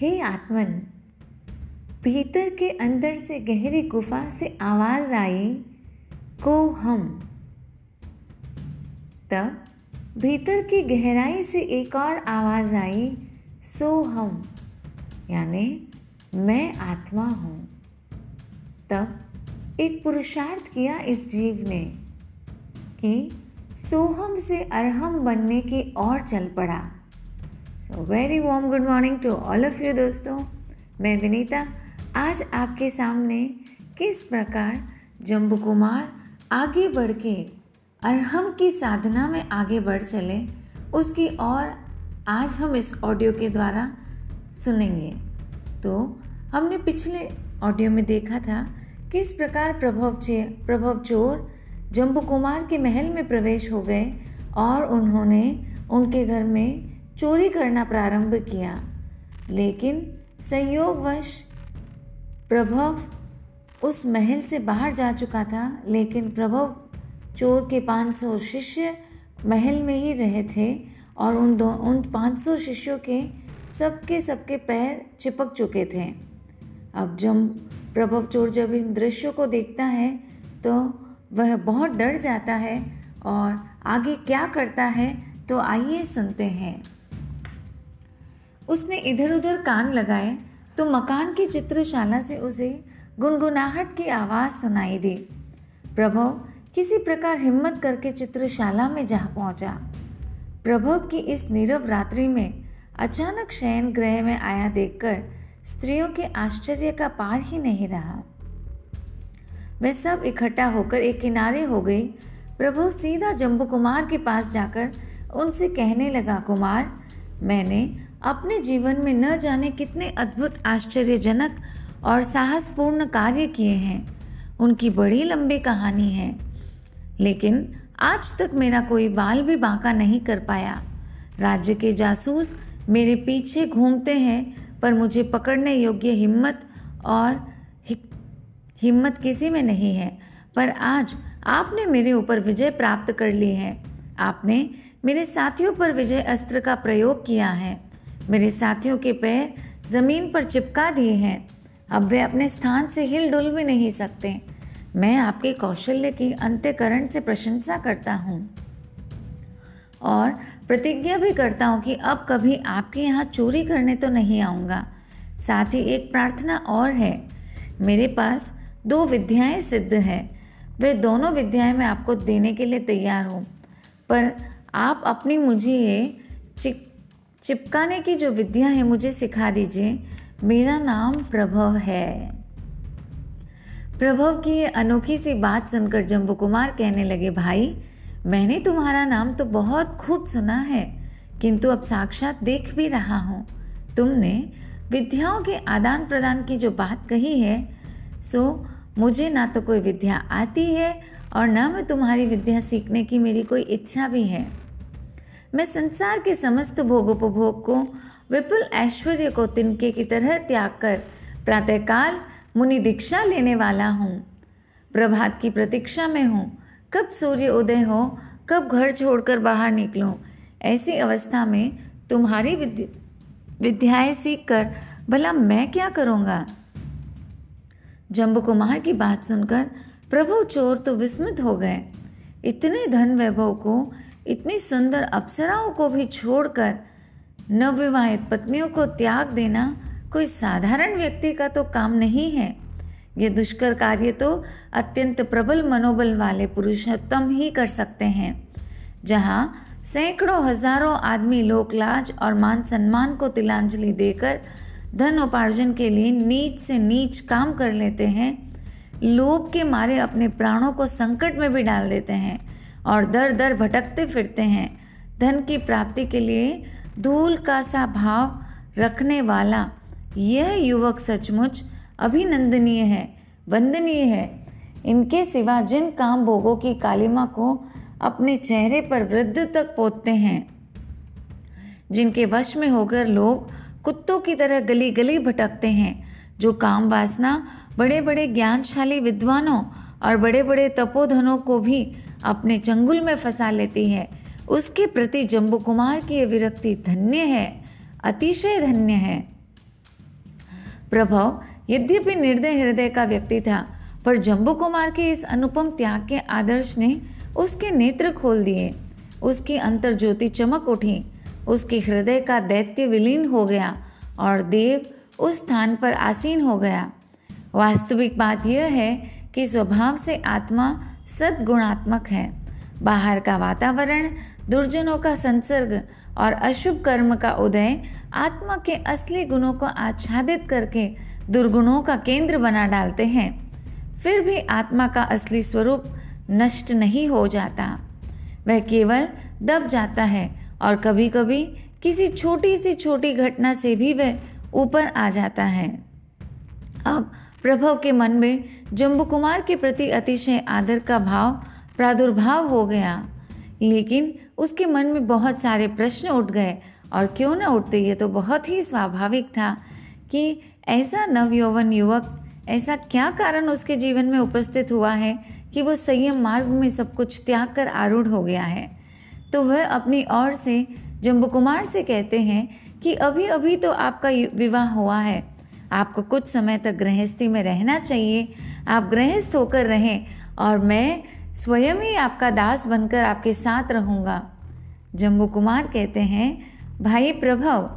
हे आत्मन, भीतर के अंदर से गहरी गुफा से आवाज़ आई, को हम? तब भीतर की गहराई से एक और आवाज़ आई, सो हम, यानी, मैं आत्मा हूँ। तब एक पुरुषार्थ किया इस जीव ने कि सोहम से अरहम बनने की ओर चल पड़ा। Very warm good morning to all of you दोस्तों। मैं विनीता, आज आपके सामने किस प्रकार जम्बू कुमार आगे बढ़ के अरहम की साधना में आगे बढ़ चले, उसकी और आज हम इस ऑडियो के द्वारा सुनेंगे। तो हमने पिछले ऑडियो में देखा था किस प्रकार प्रभव चे, प्रभव चोर जम्बू कुमार के महल में प्रवेश हो गए और उन्होंने उनके घर में चोरी करना प्रारंभ किया। लेकिन संयोगवश प्रभव उस महल से बाहर जा चुका था। लेकिन प्रभव चोर के 500 शिष्य महल में ही रहे थे और उन दो, उन 500 शिष्यों के सबके सबके पैर चिपक चुके थे। अब जब प्रभव चोर जब इन दृश्यों को देखता है तो वह बहुत डर जाता है और आगे क्या करता है तो आइए सुनते हैं। उसने इधर उधर कान लगाए तो मकान की चित्रशाला से उसे गुनगुनाहट की आवाज़ सुनाई दी। प्रभव किसी प्रकार हिम्मत करके चित्रशाला में जा पहुँचा। प्रभव की इस नीरव रात्रि में अचानक शयन ग्रह में आया देखकर स्त्रियों के आश्चर्य का पार ही नहीं रहा। वे सब इकट्ठा होकर एक किनारे हो गई। प्रभु सीधा जम्बू कुमार के पास जाकर उनसे कहने लगा, कुमार, मैंने अपने जीवन में न जाने कितने अद्भुत, आश्चर्यजनक और साहसपूर्ण कार्य किए हैं। उनकी बड़ी लंबी कहानी है। लेकिन आज तक मेरा कोई बाल भी बांका नहीं कर पाया। राज्य के जासूस मेरे पीछे घूमते हैं, पर मुझे पकड़ने योग्य हिम्मत और हिम्मत किसी में नहीं है। पर आज आपने मेरे ऊपर विजय प्राप्त कर ली है। आपने मेरे साथियों पर विजय अस्त्र का प्रयोग किया है। मेरे साथियों के पैर ज़मीन पर चिपका दिए हैं। अब वे अपने स्थान से हिल डुल भी नहीं सकते। मैं आपके कौशल्य की अंत्यकरण से प्रशंसा करता हूँ। और प्रतिज्ञा भी करता हूँ कि अब कभी आपके यहाँ चोरी करने तो नहीं आऊँगा। साथ ही एक प्रार्थना और है। मेरे पास दो विद्याएँ सिद्ध है। वे दोनों विद्याएँ मैं आपको देने के लिए तैयार हूँ। पर आप अपनी मुझे ये चिप चिपकाने की जो विद्या है, मुझे सिखा दीजिए। मेरा नाम प्रभव है। प्रभव की अनोखी सी बात सुनकर जम्बू कुमार कहने लगे, भाई, मैंने तुम्हारा नाम तो बहुत खूब सुना है, किंतु अब साक्षात देख भी रहा हूँ। तुमने विद्याओं के आदान प्रदान की जो बात कही है, सो मुझे ना तो कोई विद्या आती है और ना मैं तुम्हारी विद्या सीखने की मेरी कोई इच्छा भी है। मैं संसार के समस्त भोगोपभोग को विपुल ऐश्वर्य को तिनके की तरह त्याग कर प्रातःकाल मुनि दीक्षा लेने वाला हूँ। प्रभात की प्रतीक्षा में हूँ। कब सूर्य उदय हो, कब घर छोड़कर बाहर निकलूं, ऐसी अवस्था में तुम्हारी विद्या विद्याएँ सीख कर भला मैं क्या करूँगा? जम्बू कुमार की बात सुनकर प्रभु चोर तो विस्मित हो गए। इतने धन वैभव को इतनी सुंदर अप्सराओं को भी छोड़कर नवविवाहित पत्नियों को त्याग देना कोई साधारण व्यक्ति का तो काम नहीं है। ये दुष्कर कार्य तो अत्यंत प्रबल मनोबल वाले पुरुषोत्तम ही कर सकते हैं, जहाँ सैकड़ों हज़ारों आदमी लोकलाज और मान सम्मान को तिलांजलि देकर धन उपार्जन के लिए नीच से नीच काम कर लेते हैं, लोभ के मारे अपने प्राणों को संकट में भी डाल देते हैं। और दर दर भटकते फिरते हैं। धन की प्राप्ति के लिए धूल का सा भाव रखने वाला यह युवक सचमुच अभिनंदनीय है, वंदनीय है। इनके सिवा जिन काम भोगों की कालिमा को अपने चेहरे पर वृद्ध तक पोतते हैं, जिनके वश में होकर लोग कुत्तों की तरह गली गली भटकते हैं, जो काम वासना बड़े बड़े ज्ञानशाली विद्वानों और बड़े बड़े तपोधनों को भी अपने चंगुल में फंसा लेती है। उसके प्रति जम्बू कुमार की विरक्ति धन्य है, अतिशय धन्य है। प्रभव, यद्यपि निर्दय हृदय का व्यक्ति था, पर जम्बू कुमार के इस अनुपम त्याग के आदर्श ने उसके नेत्र खोल दिए। उसकी अंतर ज्योति चमक उठी, उसके हृदय का दैत्य विलीन हो गया और देव उस स्थान पर आसीन हो गया। वास्तविक बात यह है कि स्वभाव से आत्मा सदगुणात्मक है। बाहर का वातावरण, दुर्जनों का संसर्ग और अशुभ कर्म का उदय आत्मा के असली गुणों को आच्छादित करके दुर्गुणों का केंद्र बना डालते हैं। फिर भी आत्मा का असली स्वरूप नष्ट नहीं हो जाता। वह केवल दब जाता है और कभी कभी किसी छोटी सी छोटी घटना से भी वह ऊपर आ जाता है। अब प्रभव के मन में जम्बू कुमार के प्रति अतिशय आदर का भाव, प्रादुर्भाव हो गया। लेकिन उसके मन में बहुत सारे प्रश्न उठ गए, और क्यों न उठते, ये तो बहुत ही स्वाभाविक था कि ऐसा नवयौवन युवक, ऐसा क्या कारण उसके जीवन में उपस्थित हुआ है कि वो संयम मार्ग में सब कुछ त्याग कर आरूढ़ हो गया है। तो वह अपनी ओर से जम्बू कुमार से कहते हैं कि अभी अभी तो आपका विवाह हुआ है। आपको कुछ समय तक गृहस्थी में रहना चाहिए आप गृहस्थ होकर रहें और मैं स्वयं ही आपका दास बनकर आपके साथ रहूँगा। जम्बू कुमार कहते हैं, भाई प्रभव,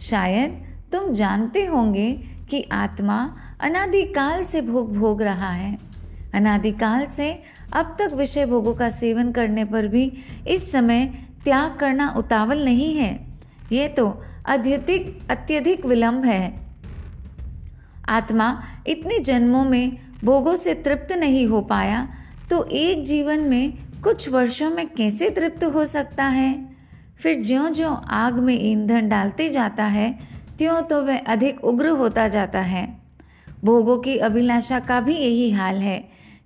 शायद तुम जानते होंगे कि आत्मा अनादिकाल से भोग भोग रहा है। अनादिकाल से अब तक विषय भोगों का सेवन करने पर भी इस समय त्याग करना उतावल नहीं है। ये तो अत्यधिक अत्यधिक विलंब है। आत्मा इतने जन्मों में भोगों से तृप्त नहीं हो पाया तो एक जीवन में कुछ वर्षों में कैसे तृप्त हो सकता है? फिर ज्यो ज्यो आग में ईंधन डालते जाता है, त्यों तो वह अधिक उग्र होता जाता है। भोगों की अभिलाषा का भी यही हाल है।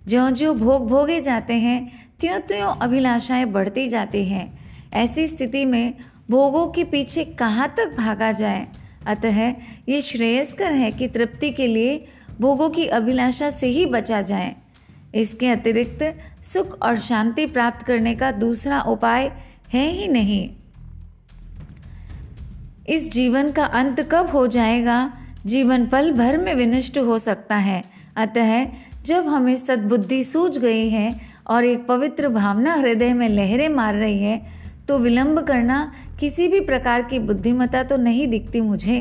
ज्यो ज्यो भोग भोगे जाते हैं त्यों त्यों अभिलाषाएँ बढ़ती जाती हैं। ऐसी स्थिति में भोगों के पीछे कहाँ तक भागा जाए? अतः ये श्रेयस्कर है कि तृप्ति के लिए भोगों की अभिलाषा से ही बचा जाए। इसके अतिरिक्त सुख और शांति प्राप्त करने का दूसरा उपाय है ही नहीं। इस जीवन का अंत कब हो जाएगा? जीवन पल भर में विनष्ट हो सकता है। अतः जब हमें सद्बुद्धि सूझ गई है और एक पवित्र भावना हृदय में लहरें मार रही है तो विलंब करना किसी भी प्रकार की बुद्धिमता तो नहीं दिखती मुझे।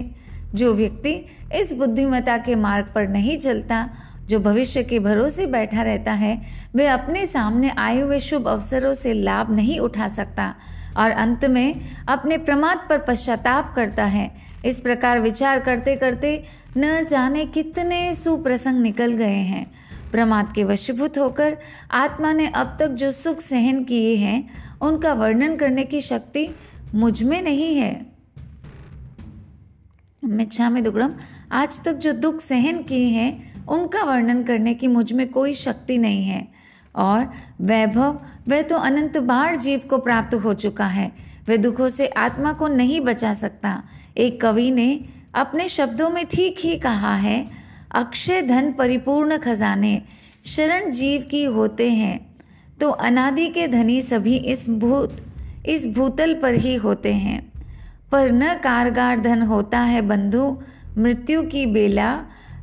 जो व्यक्ति इस बुद्धिमता के मार्ग पर नहीं चलता, जो भविष्य के भरोसे बैठा रहता है वह अपने सामने आए हुए शुभ अवसरों से लाभ नहीं उठा सकता और अंत में अपने प्रमाद पर पश्चाताप करता है। इस प्रकार विचार करते करते न जाने कितने सुप्रसंग निकल गए हैं। प्रमाद के वशीभूत होकर आत्मा ने अब तक जो सुख सहन किए हैं, उनका वर्णन करने की शक्ति मुझमें नहीं है। मिच्छामी दुग्रम आज तक जो दुख सहन किए हैं, उनका वर्णन करने की मुझमें कोई शक्ति नहीं है। और वैभव, वह तो अनंत बार जीव को प्राप्त हो चुका है। वह दुखों से आत्मा को नहीं बचा सकता। एक कवि ने अपने शब्दों में ठीक ही कहा है, अक्षय धन परिपूर्ण खजाने, शरण जीव की होते हैं। तो अनादि के धनी सभी इस भूत, इस भूतल पर ही होते हैं। पर न कारगार धन होता है बंधु, मृत्यु की बेला।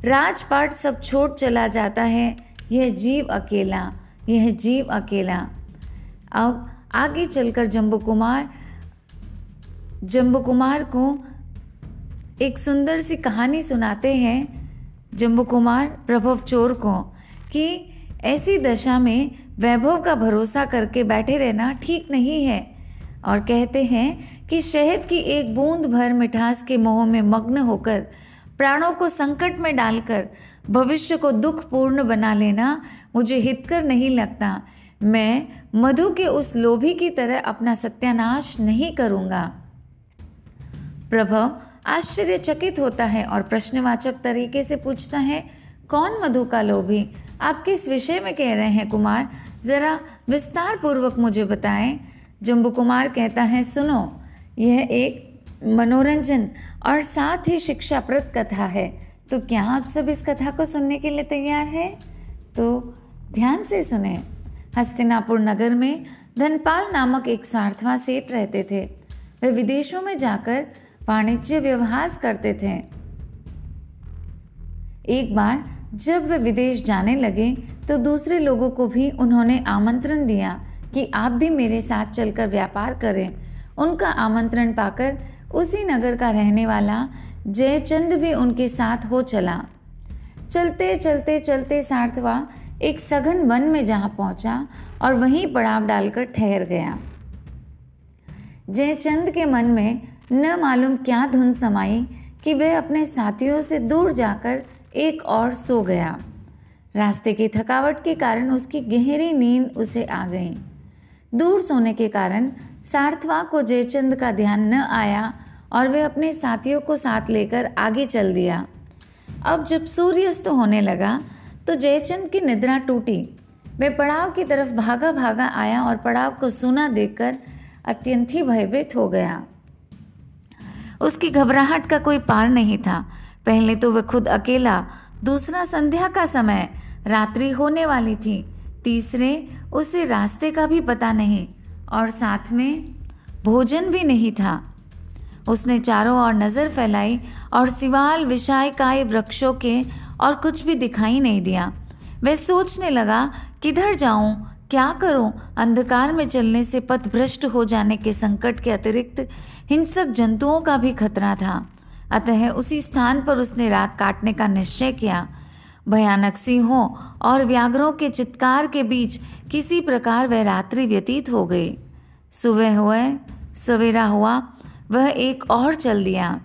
राजपाट सब छोड़ चला जाता है, यह जीव अकेला, यह जीव अकेला। अब आगे चलकर जम्बू कुमार जम्बू कुमार को एक सुंदर सी कहानी सुनाते हैं जम्बू कुमार प्रभव चोर को, कि ऐसी दशा में वैभव का भरोसा करके बैठे रहना ठीक नहीं है। और कहते हैं कि शहद की एक बूंद भर मिठास के मोह में मग्न होकर, प्राणों को संकट में डालकर, भविष्य को दुख पूर्ण बना लेना मुझे हितकर नहीं लगता। मैं मधु के उस लोभी की तरह अपना सत्यानाश नहीं करूँगा। प्रभव आश्चर्यचकित होता है और प्रश्नवाचक तरीके से पूछता है, कौन मधु का लोभी? आप किस विषय में कह रहे हैं, कुमार? जरा विस्तार पूर्वक मुझे बताएँ। जम्बू कुमार कहता है, सुनो यह एक मनोरंजन और साथ ही शिक्षाप्रद कथा है। तो क्या आप सब इस कथा को सुनने के लिए तैयार है? तो ध्यान से सुने। हस्तिनापुर नगर में धनपाल नामक एक सार्थवा सेठ रहते थे। वे विदेशों में जाकर वाणिज्य व्यवहार करते थे। एक बार जब वे विदेश जाने लगे तो दूसरे लोगों को भी उन्होंने आमंत्रण दिया कि आप भी मेरे साथ चलकर व्यापार करें। उनका आमंत्रण पाकर उसी नगर का रहने वाला जयचंद भी उनके साथ हो चला। चलते चलते चलते सार्थवा एक सघन वन में जहाँ पहुँचा और वहीं पड़ाव डालकर ठहर गया। जयचंद के मन में न मालूम क्या धुन समाई कि वह अपने साथियों से दूर जाकर एक और सो गया। रास्ते की थकावट के कारण उसकी गहरी नींद उसे आ गई। दूर सोने के कारण सार्थवा को जयचंद का ध्यान न आया और वे अपने साथियों को साथ लेकर आगे चल दिया। अब जब सूर्यास्त होने लगा तो जयचंद की निद्रा टूटी। वे पड़ाव की तरफ़ भागा भागा आया और पड़ाव को सुना देखकर अत्यंत ही भयभीत हो गया। उसकी घबराहट का कोई पार नहीं था। पहले तो वह खुद अकेला, दूसरा संध्या का समय, रात्रि होने वाली थी, तीसरे उसे रास्ते का भी पता नहीं। और साथ में भोजन भी नहीं था। उसने चारों ओर नज़र फैलाई और सिवाल विषाय काय वृक्षों के और कुछ भी दिखाई नहीं दिया। वह सोचने लगा, किधर जाऊँ? क्या करूँ? अंधकार में चलने से पथ भ्रष्ट हो जाने के संकट के अतिरिक्त हिंसक जंतुओं का भी खतरा था। अतः उसी स्थान पर उसने रात काटने का निश्चय किया। भयानक सिंहों और व्याघ्रों के चित्कार के बीच किसी प्रकार वह रात्रि व्यतीत हो गई। सुबह हुए, सवेरा हुआ, वह एक और चल दिया।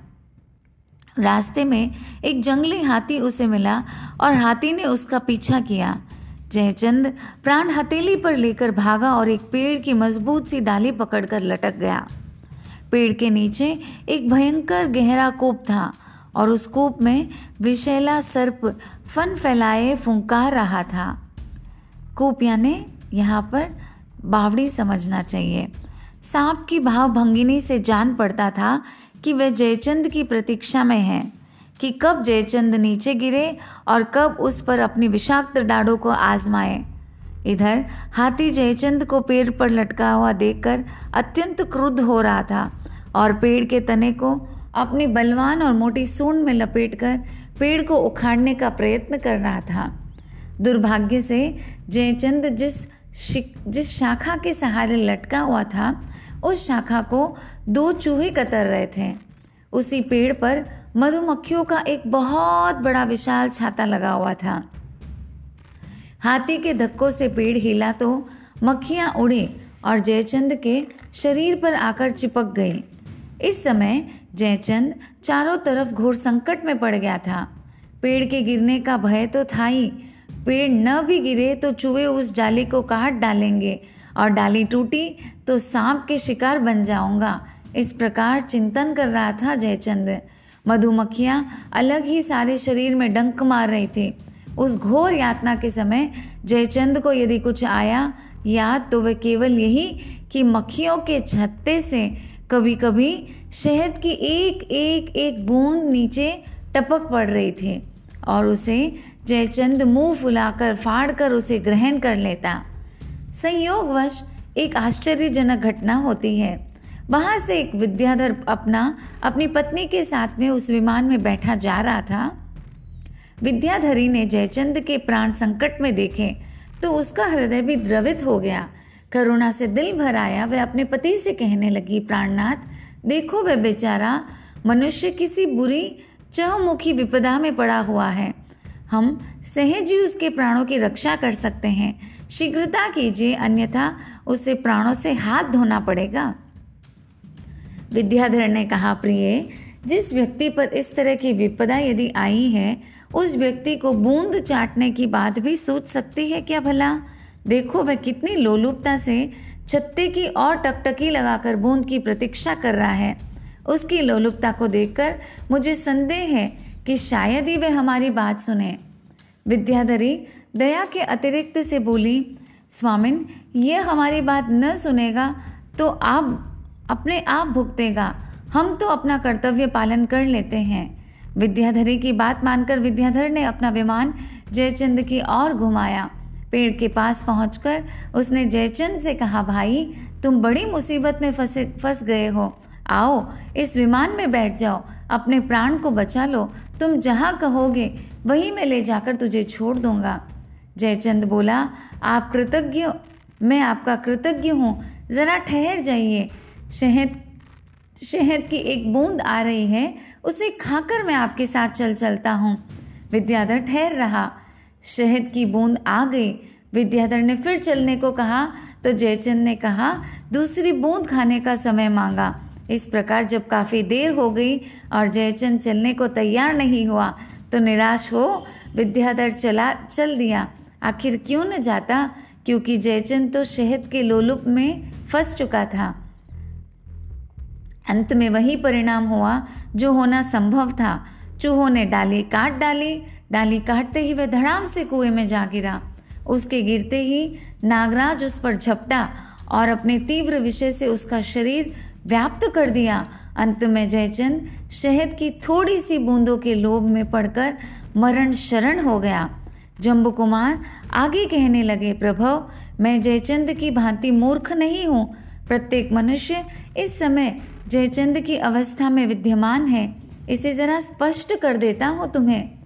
रास्ते में एक जंगली हाथी उसे मिला और हाथी ने उसका पीछा किया। जयचंद प्राण हथेली पर लेकर भागा और एक पेड़ की मज़बूत सी डाली पकड़कर लटक गया। पेड़ के नीचे एक भयंकर गहरा कोप था और उस कूप में विशैला सर्प फन फैलाए, फुंकार रहा था। कूप यानी यहाँ पर बावड़ी समझना चाहिए। सांप की भाव भंगिनी से जान पड़ता था कि वह जयचंद की प्रतीक्षा में है, कि कब जयचंद नीचे गिरे और कब उस पर अपनी विषाक्त डाड़ों को आजमाए। इधर, हाथी जयचंद को पेड़ पर लटका हुआ देखकर अत्यंत क्रुद्ध हो रहा था और पेड़ के तने को अपनी बलवान और मोटी सूंड में लपेटकर पेड़ को उखाड़ने का प्रयत्न कर रहा था। दुर्भाग्य से जयचंद जिस जिस शाखा के सहारे लटका हुआ था, उस शाखा को दो चूहे कतर रहे थे। उसी पेड़ पर मधुमक्खियों का एक बहुत बड़ा विशाल छाता लगा हुआ था। हाथी के धक्कों से पेड़ हिला तो मक्खियाँ उड़ी और जयचंद के शरीर पर आकर चिपक गई। इस समय जयचंद चारों तरफ़ घोर संकट में पड़ गया था। पेड़ के गिरने का भय तो था ही। पेड़ न भी गिरे तो चूहे उस डाली को काट डालेंगे और डाली टूटी तो सांप के शिकार बन जाऊँगा। इस प्रकार चिंतन कर रहा था जयचंद। मधुमक्खियाँ अलग ही सारे शरीर में डंक मार रही थी। उस घोर यातना के समय जयचंद को यदि कुछ आया याद तो वह केवल यही कि मक्खियों के छत्ते से कभी कभी शहद की एक एक एक बूंद नीचे टपक पड़ रही थी और उसे जयचंद मुँह फुलाकर फाड़ कर उसे ग्रहण कर लेता। संयोगवश एक आश्चर्यजनक घटना होती है। वहाँ से एक विद्याधर अपना, अपनी पत्नी के साथ में उस विमान में बैठा जा रहा था। विद्याधरी ने जयचंद के प्राण संकट में देखे तो उसका हृदय भी द्रवित हो गया। करुणा से दिल भर आया वह अपने पति से कहने लगी, प्राणनाथ, देखो वह बेचारा मनुष्य किसी बुरी चहुमुखी विपदा में पड़ा हुआ है। हम सहज ही उसके प्राणों की रक्षा कर सकते हैं। शीघ्रता कीजिए, अन्यथा उसे प्राणों से हाथ धोना पड़ेगा। विद्याधर ने कहा, प्रिय, जिस व्यक्ति पर इस तरह की विपदा यदि आई है, उस व्यक्ति को बूंद चाटने की बात भी सोच सकती है क्या भला? देखो वह कितनी लोलुपता से छत्ते की और टकटकी लगाकर बूंद की प्रतीक्षा कर रहा है। उसकी लोलुपता को देखकर मुझे संदेह है कि शायद ही वह हमारी बात सुने। विद्याधरी दया के अतिरिक्त से बोली, स्वामिन, यह हमारी बात न सुनेगा तो आप अपने आप भुगतेगा। हम तो अपना कर्तव्य पालन कर लेते हैं। विद्याधरी की बात मानकर विद्याधर ने अपना विमान जयचंद की ओर घुमाया। पेड़ के पास पहुंचकर उसने जयचंद से कहा, भाई, तुम बड़ी मुसीबत में फंसे, फंस गए हो। आओ, इस विमान में बैठ जाओ। अपने प्राण को बचा लो। तुम जहाँ कहोगे, वहीं मैं ले जाकर तुझे छोड़ दूँगा। जयचंद बोला, आप कृतज्ञ मैं आपका कृतज्ञ हूँ। ज़रा ठहर जाइए। शहद शहद की एक बूंद आ रही है। उसे खाकर मैं आपके साथ चल चलता हूँ। विद्याधर ठहर रहा। शहद की बूंद आ गई। विद्याधर ने फिर चलने को कहा तो जयचंद ने कहा, दूसरी बूंद खाने का समय मांगा। इस प्रकार जब काफ़ी देर हो गई और जयचंद चलने को तैयार नहीं हुआ तो निराश हो विद्याधर चला, चल दिया। आखिर क्यों न जाता? क्योंकि जयचंद तो शहद के लोलुप में फंस चुका था। अंत में वही परिणाम हुआ जो होना संभव था। चूहों ने डाली, काट डाली डाली काटते ही वह धड़ाम से कुएँ में जा गिरा। उसके गिरते ही नागराज उस पर झपटा और अपने तीव्र विषय से उसका शरीर व्याप्त कर दिया। अंत में जयचंद शहद की थोड़ी सी बूंदों के लोभ में पड़कर मरण शरण हो गया। जम्बू कुमार आगे कहने लगे प्रभव मैं जयचंद की भांति मूर्ख नहीं हूँ। प्रत्येक मनुष्य इस समय जयचंद की अवस्था में विद्यमान है। इसे जरा स्पष्ट कर देता हूँ तुम्हें।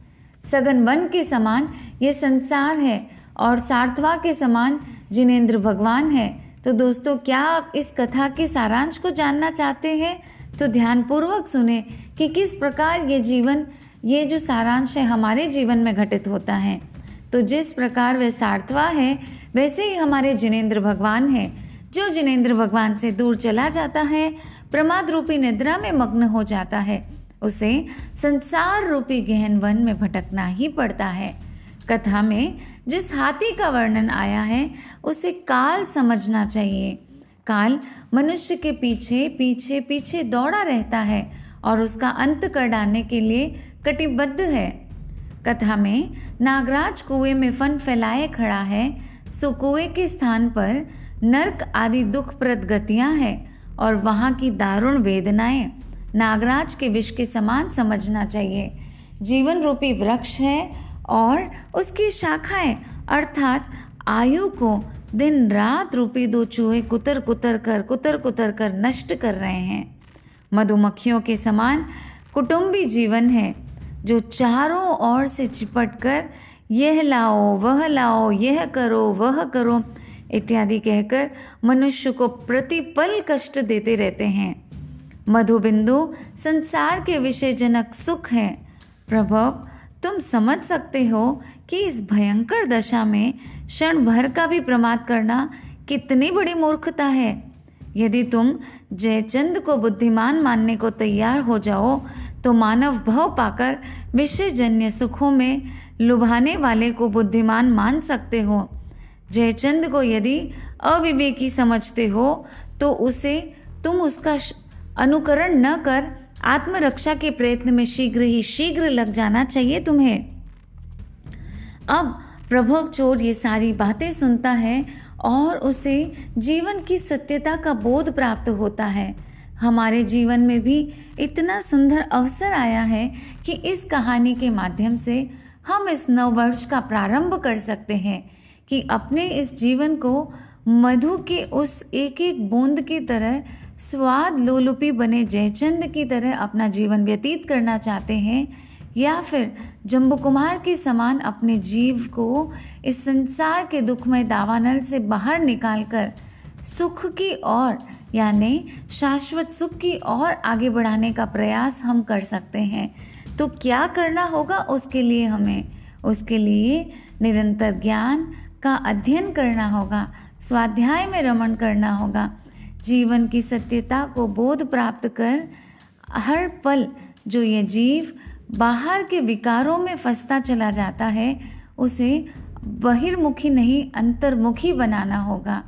सगन वन के समान ये संसार है और सार्थवा के समान जिनेन्द्र भगवान है। तो दोस्तों, क्या आप इस कथा के सारांश को जानना चाहते हैं? तो ध्यानपूर्वक सुने कि किस प्रकार ये जीवन, ये जो सारांश है हमारे जीवन में घटित होता है। तो जिस प्रकार वह सार्थवा है, वैसे ही हमारे जिनेन्द्र भगवान है। जो जिनेन्द्र भगवान से दूर चला जाता है, प्रमाद रूपी निद्रा में मग्न हो जाता है। उसे संसार रूपी गहन वन में भटकना ही पड़ता है। कथा में जिस हाथी का वर्णन आया है, उसे काल समझना चाहिए। काल मनुष्य के पीछे पीछे पीछे दौड़ा रहता है और उसका अंत कर डालने के लिए कटिबद्ध है। कथा में नागराज कुएँ में फन फैलाए खड़ा है, सो कुएँ के स्थान पर नर्क आदि दुखप्रद गतियाँ हैं और वहाँ की दारुण वेदनाएँ। नागराज के विष के समान समझना चाहिए। जीवन रूपी वृक्ष है और उसकी शाखाएँ, अर्थात आयु को दिन रात रूपी दो चूहे कुतर कुतर कर, कुतर कुतर कर नष्ट कर रहे हैं। मधुमक्खियों के समान कुटुंबी जीवन है, जो चारों ओर से चिपट कर, यह लाओ, वह लाओ, यह करो, वह करो, इत्यादि कहकर मनुष्य को प्रतिपल कष्ट देते रहते हैं। मधुबिंदु, संसार के विषय जनक सुख है। प्रभव, तुम समझ सकते हो कि इस भयंकर दशा में क्षण भर का भी प्रमाद करना कितनी बड़ी मूर्खता है। यदि तुम जयचंद को बुद्धिमान मानने को तैयार हो जाओ तो मानव भव पाकर विषयजन्य सुखों में लुभाने वाले को बुद्धिमान मान सकते हो। जयचंद को यदि अविवेकी समझते हो तो उसे तुम उसका अनुकरण न कर आत्मरक्षा के प्रयत्न में शीघ्र ही शीघ्र लग जाना चाहिए तुम्हें। अब प्रभव चोर ये सारी बातें सुनता है और उसे जीवन की सत्यता का बोध प्राप्त होता है। हमारे जीवन में भी इतना सुंदर अवसर आया है कि इस कहानी के माध्यम से हम इस नव वर्ष का प्रारंभ कर सकते हैं कि अपने इस जीवन को मधु के उस एक एक बूंद की तरह स्वाद लोलुपी बने जयचंद की तरह अपना जीवन व्यतीत करना चाहते हैं, या फिर जम्बू कुमार के समान अपने जीव को इस संसार के दुखमय दावानल से बाहर निकालकर सुख की ओर, यानी शाश्वत सुख की ओर आगे बढ़ाने का प्रयास हम कर सकते हैं। तो क्या करना होगा उसके लिए हमें? उसके लिए निरंतर ज्ञान का अध्ययन करना होगा, स्वाध्याय में रमण करना होगा। जीवन की सत्यता को बोध प्राप्त कर हर पल जो ये जीव बाहर के विकारों में फंसता चला जाता है, उसे बहिर्मुखी नहीं, अंतर्मुखी बनाना होगा।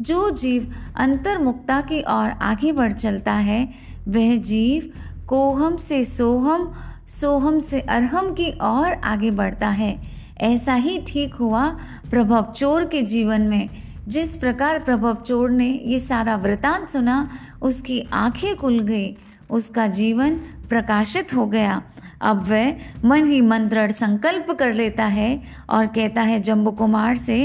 जो जीव अंतर्मुखता की ओर आगे बढ़ चलता है, वह जीव कोहम से सोहम सोहम से अरहम की ओर आगे बढ़ता है। ऐसा ही ठीक हुआ प्रभव चोर के जीवन में। जिस प्रकार प्रभव चोर ने ये सारा वृतांत सुना, उसकी आँखें खुल गई, उसका जीवन प्रकाशित हो गया। अब वह मन ही मन दृढ़ संकल्प कर लेता है और कहता है जम्बू कुमार से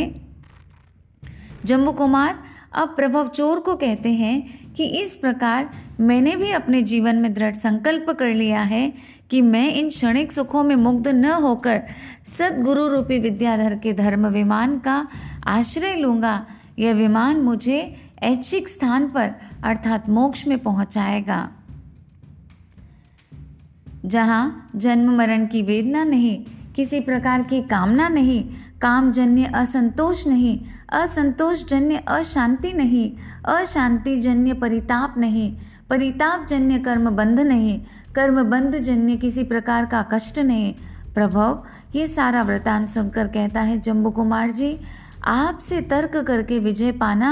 जम्बू कुमार अब प्रभव चोर को कहते हैं कि इस प्रकार मैंने भी अपने जीवन में दृढ़ संकल्प कर लिया है कि मैं इन क्षणिक सुखों में मुग्ध न होकर सदगुरु रूपी विद्याधर के धर्म विमान का आश्रय लूँगा। यह विमान मुझे ऐच्छिक स्थान पर अर्थात मोक्ष में पहुंचाएगा। जहाँ जन्म मरण की वेदना नहीं, किसी प्रकार की कामना नहीं, कामजन्य असंतोष नहीं असंतोष जन्य अशांति नहीं अशांति जन्य परिताप नहीं परिताप जन्य कर्म बंध नहीं कर्म बंध जन्य किसी प्रकार का कष्ट नहीं प्रभव, ये सारा वृतांत सुनकर कहता है, जम्बू कुमार जी, आपसे तर्क करके विजय पाना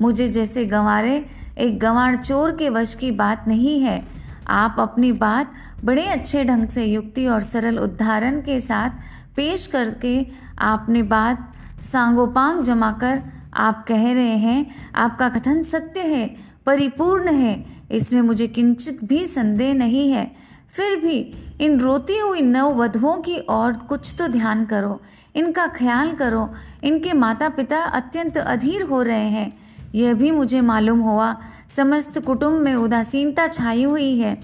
मुझे जैसे गंवारे, एक गंवार चोर के वश की बात नहीं है। आप अपनी बात बड़े अच्छे ढंग से युक्ति और सरल उदाहरण के साथ पेश करके आपने बात सांगोपांग जमाकर आप कह रहे हैं, आपका कथन सत्य है, परिपूर्ण है इसमें मुझे किंचित भी संदेह नहीं है। फिर भी इन रोती हुई नव वधुओं की और कुछ तो ध्यान करो। इनका ख्याल करो। इनके माता पिता अत्यंत अधीर हो रहे हैं। यह भी मुझे मालूम हुआ, समस्त कुटुंब में उदासीनता छाई हुई है।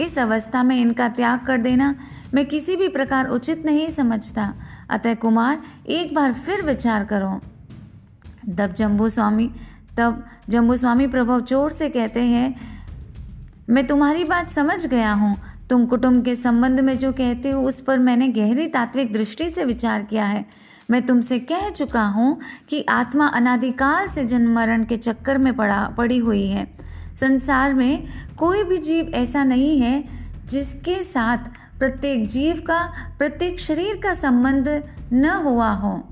इस अवस्था में इनका त्याग कर देना मैं किसी भी प्रकार उचित नहीं समझता। अतः कुमार, एक बार फिर विचार करो। तब जम्बू स्वामी तब जम्बू स्वामी प्रभव चोर से कहते हैं मैं तुम्हारी बात समझ गया हूँ। तुम कुटुंब के संबंध में जो कहते हो, उस पर मैंने गहरी तात्विक दृष्टि से विचार किया है। मैं तुमसे कह चुका हूँ कि आत्मा अनादिकाल से जन्म मरण के चक्कर में पड़ा, पड़ी हुई है। संसार में कोई भी जीव ऐसा नहीं है जिसके साथ प्रत्येक जीव का, प्रत्येक शरीर का संबंध न हुआ हो।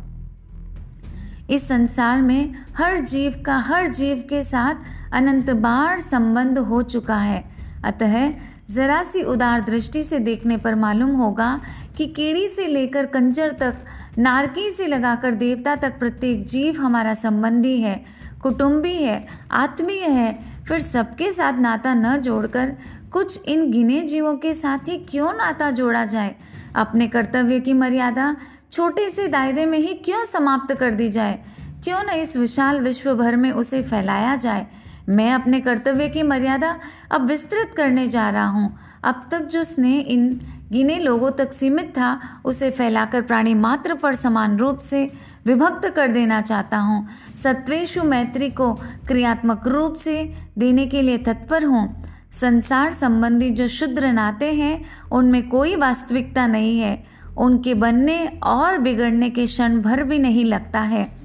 इस संसार में हर जीव का, हर जीव के साथ अनंत बार संबंध हो चुका है। अतः जरा सी उदार दृष्टि से देखने पर मालूम होगा कि कीड़ी से लेकर कंजर तक, नारकी से लगाकर देवता तक प्रत्येक जीव हमारा संबंधी है, कुटुंबी है, आत्मीय है। फिर सबके साथ नाता न जोड़कर कुछ इन गिने जीवों के साथ ही क्यों नाता जोड़ा जाए? अपने कर्तव्य की मर्यादा छोटे से दायरे में ही क्यों समाप्त कर दी जाए? क्यों न इस विशाल विश्व भर में उसे फैलाया जाए? मैं अपने कर्तव्य की मर्यादा अब विस्तृत करने जा रहा हूँ। अब तक जो स्नेह इन गिने लोगों तक सीमित था, उसे फैलाकर प्राणी मात्र पर समान रूप से विभक्त कर देना चाहता हूँ। सत्वेशु मैत्री को क्रियात्मक रूप से देने के लिए तत्पर हूँ। संसार संबंधी जो शुद्र नाते हैं, उनमें कोई वास्तविकता नहीं है। उनके बनने और बिगड़ने के क्षण भर भी नहीं लगता है।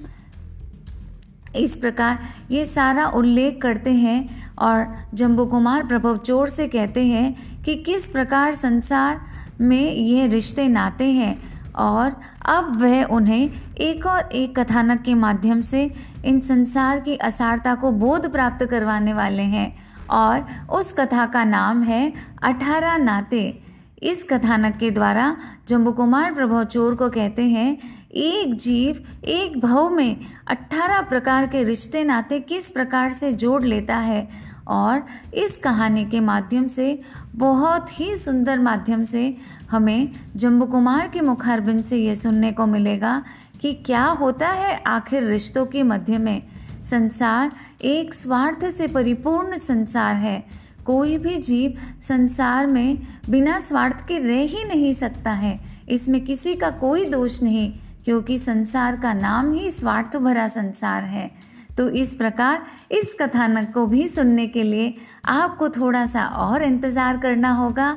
इस प्रकार ये सारा उल्लेख करते हैं और जम्बू कुमार प्रभव चोर से कहते हैं कि किस प्रकार संसार में ये रिश्ते नाते हैं और अब वह उन्हें एक और एक कथानक के माध्यम से इन संसार की असारता को बोध प्राप्त करवाने वाले हैं और उस कथा का नाम है अठारह नाते। इस कथानक के द्वारा जम्बू कुमार प्रभव चोर को कहते हैं एक जीव, एक भव में अठारह प्रकार के रिश्ते नाते किस प्रकार से जोड़ लेता है? और इस कहानी के माध्यम से, बहुत ही सुंदर माध्यम से हमें जम्बू कुमार के मुखारबिंद से ये सुनने को मिलेगा कि क्या होता है आखिर रिश्तों के मध्य में। संसार एक स्वार्थ से परिपूर्ण संसार है। कोई भी जीव संसार में बिना स्वार्थ के रह ही नहीं सकता है। इसमें किसी का कोई दोष नहीं। क्योंकि संसार का नाम ही स्वार्थ भरा संसार है। तो इस प्रकार इस कथानक को भी सुनने के लिए आपको थोड़ा सा और इंतज़ार करना होगा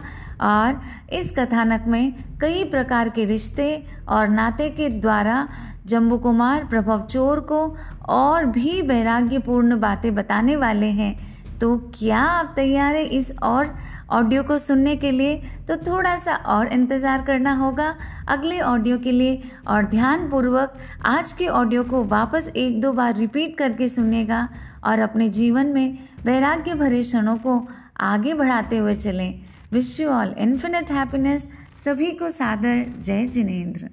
और इस कथानक में कई प्रकार के रिश्ते और नाते के द्वारा जम्बू कुमार प्रभव चोर को और भी वैराग्यपूर्ण बातें बताने वाले हैं। तो क्या आप तैयार हैं इस और ऑडियो को सुनने के लिए तो थोड़ा सा और इंतज़ार करना होगा। अगले ऑडियो के लिए और ध्यानपूर्वक आज के ऑडियो को वापस एक दो बार रिपीट करके सुनेगा और अपने जीवन में वैराग्य भरे क्षणों को आगे बढ़ाते हुए चलें। Wish you all infinite happiness सभी को सादर। जय जिनेन्द्र।